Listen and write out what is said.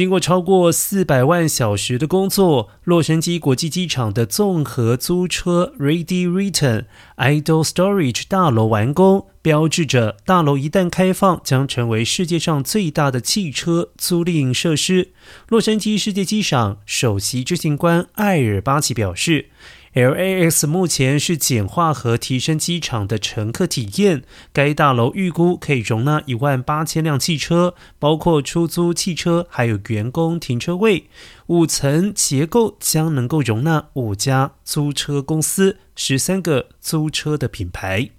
经过超过四百万小时的工作，洛杉矶国际机场的综合租车 Ready Return Idle Storage 大楼完工，标志着大楼一旦开放，将成为世界上最大的汽车租赁设施。洛杉矶世界机场首席执行官艾尔巴奇表示。LAX 目前是简化和提升机场的乘客体验。该大楼预估可以容纳一万八千辆汽车，包括出租汽车，还有员工停车位。五层结构将能够容纳五家租车公司、十三个租车的品牌。